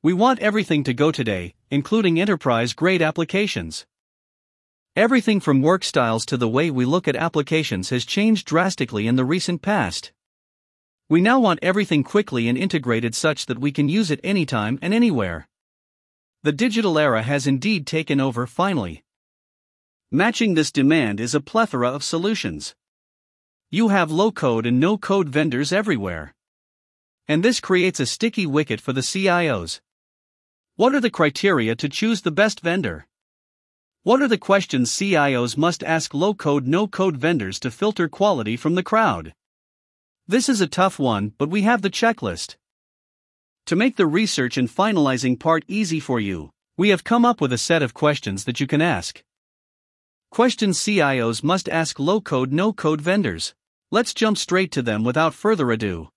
We want everything to go today, including enterprise grade applications. Everything from work styles to the way we look at applications has changed drastically in the recent past. We now want everything quickly and integrated such that we can use it anytime and anywhere. The digital era has indeed taken over finally. Matching this demand is a plethora of solutions. You have low code and no code vendors everywhere. And this creates a sticky wicket for the CIOs. What are the criteria to choose the best vendor? What are the questions CIOs must ask low code no code vendors to filter quality from the crowd? This is a tough one, but we have the checklist. To make the research and finalizing part easy for you, we have come up with a set of questions that you can ask. Questions CIOs must ask low code no code vendors. Let's jump straight to them without further ado.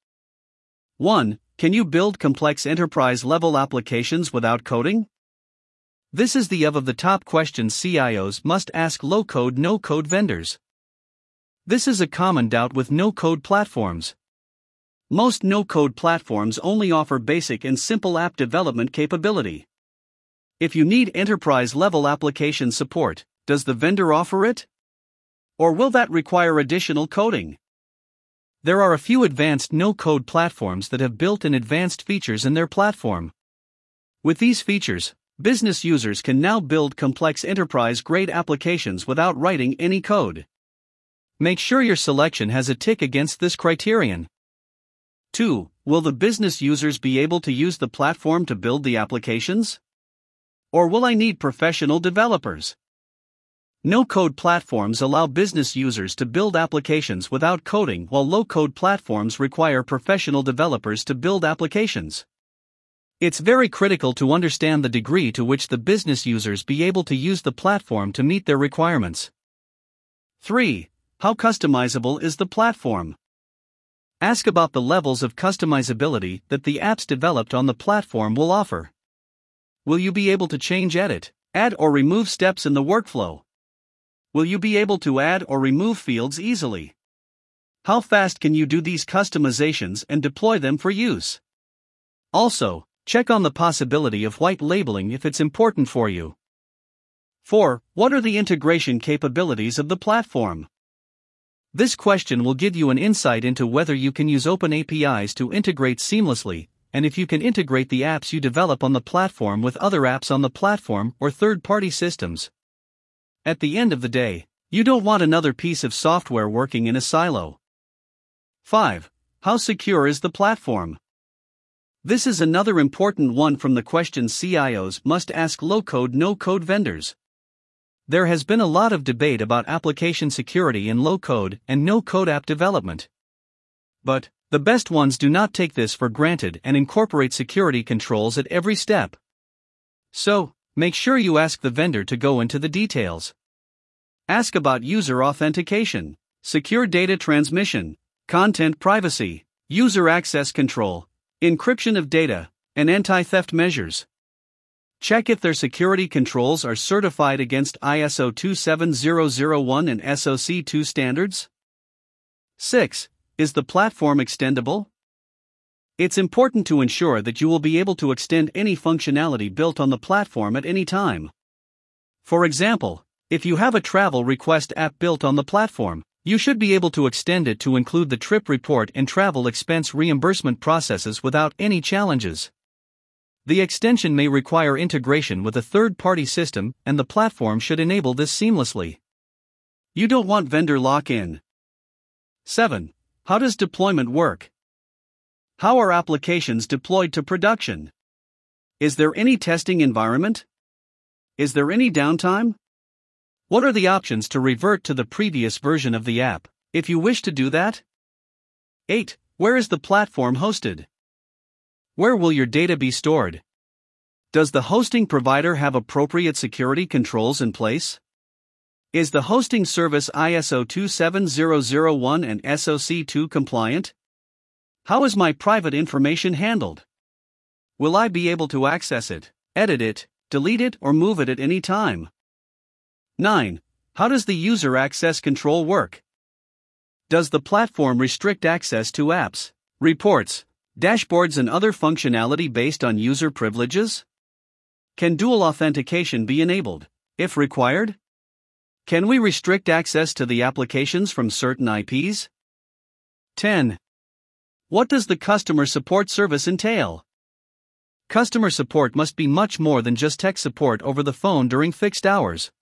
1. Can you build complex enterprise level applications without coding? This is the of of the top questions CIOs must ask low code no code vendors. This is a common doubt with no code platforms. Most no code platforms only offer basic and simple app development capability. If you need enterprise level application support, does the vendor offer it? Or will that require additional coding? There are a few advanced no code platforms that have built in advanced features in their platform. With these features, business users can now build complex enterprise grade applications without writing any code. Make sure your selection has a tick against this criterion. 2. Will the business users be able to use the platform to build the applications? Or will I need professional developers? No code platforms allow business users to build applications without coding, while low code platforms require professional developers to build applications. It's very critical to understand the degree to which the business users be able to use the platform to meet their requirements. 3. How customizable is the platform? Ask about the levels of customizability that the apps developed on the platform will offer. Will you be able to change, edit, add, or remove steps in the workflow? Will you be able to add or remove fields easily? How fast can you do these customizations and deploy them for use? Also, check on the possibility of white labeling if it's important for you. 4. What are the integration capabilities of the platform? This question will give you an insight into whether you can use open APIs to integrate seamlessly, and if you can integrate the apps you develop on the platform with other apps on the platform or third party systems. At the end of the day, you don't want another piece of software working in a silo. 5. How secure is the platform? This is another important one from the questions CIOs must ask low code no code vendors. There has been a lot of debate about application security in low code and no code app development. But, the best ones do not take this for granted and incorporate security controls at every step. So, Make sure you ask the vendor to go into the details. Ask about user authentication, secure data transmission, content privacy, user access control, encryption of data, and anti theft measures. Check if their security controls are certified against ISO 27001 and SOC 2 standards. 6. Is the platform extendable? It's important to ensure that you will be able to extend any functionality built on the platform at any time. For example, if you have a travel request app built on the platform, you should be able to extend it to include the trip report and travel expense reimbursement processes without any challenges. The extension may require integration with a third party system, and the platform should enable this seamlessly. You don't want vendor lock in. 7. How does deployment work? How are applications deployed to production? Is there any testing environment? Is there any downtime? What are the options to revert to the previous version of the app, if you wish to do that? 8. Where is the platform hosted? Where will your data be stored? Does the hosting provider have appropriate security controls in place? Is the hosting service ISO 27001 and SOC 2 compliant? How is my private information handled? Will I be able to access it, edit it, delete it, or move it at any time? 9. How does the user access control work? Does the platform restrict access to apps, reports, Dashboards and other functionality based on user privileges? Can dual authentication be enabled, if required? Can we restrict access to the applications from certain IPs? 10. What does the customer support service entail? Customer support must be much more than just tech support over the phone during fixed hours.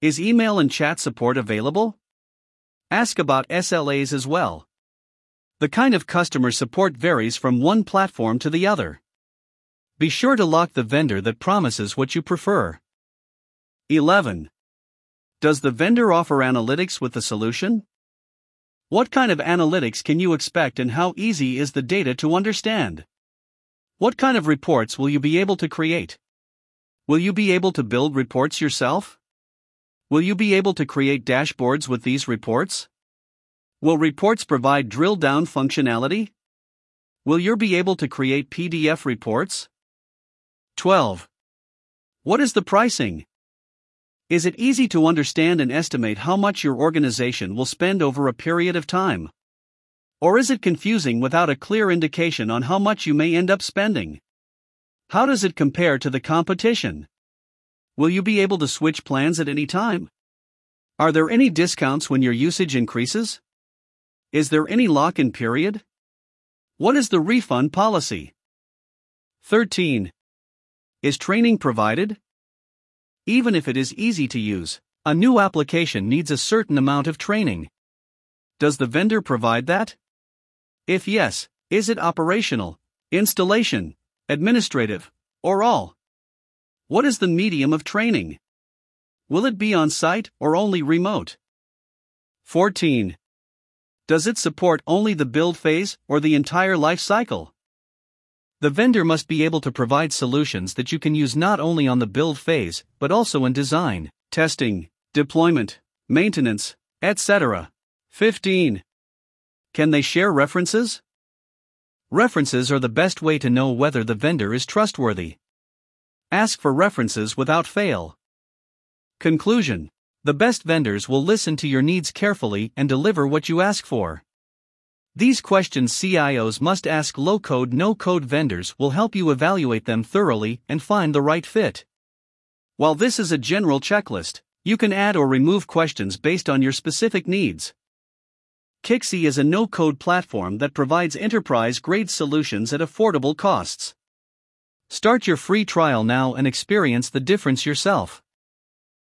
Is email and chat support available? Ask about SLAs as well. The kind of customer support varies from one platform to the other. Be sure to lock the vendor that promises what you prefer. 11. Does the vendor offer analytics with the solution? What kind of analytics can you expect and how easy is the data to understand? What kind of reports will you be able to create? Will you be able to build reports yourself? Will you be able to create dashboards with these reports? Will reports provide drill down functionality? Will you be able to create PDF reports? 12. What is the pricing? Is it easy to understand and estimate how much your organization will spend over a period of time? Or is it confusing without a clear indication on how much you may end up spending? How does it compare to the competition? Will you be able to switch plans at any time? Are there any discounts when your usage increases? Is there any lock in period? What is the refund policy? 13. Is training provided? Even if it is easy to use, a new application needs a certain amount of training. Does the vendor provide that? If yes, is it operational, installation, administrative, or all? What is the medium of training? Will it be on site or only remote? 14. Does it support only the build phase or the entire life cycle? The vendor must be able to provide solutions that you can use not only on the build phase, but also in design, testing, deployment, maintenance, etc. 15. Can they share references? References are the best way to know whether the vendor is trustworthy. Ask for references without fail. Conclusion The best vendors will listen to your needs carefully and deliver what you ask for. These questions CIOs must ask low code, no code vendors will help you evaluate them thoroughly and find the right fit. While this is a general checklist, you can add or remove questions based on your specific needs. Quixy is a no code platform that provides enterprise grade solutions at affordable costs. Start your free trial now and experience the difference yourself.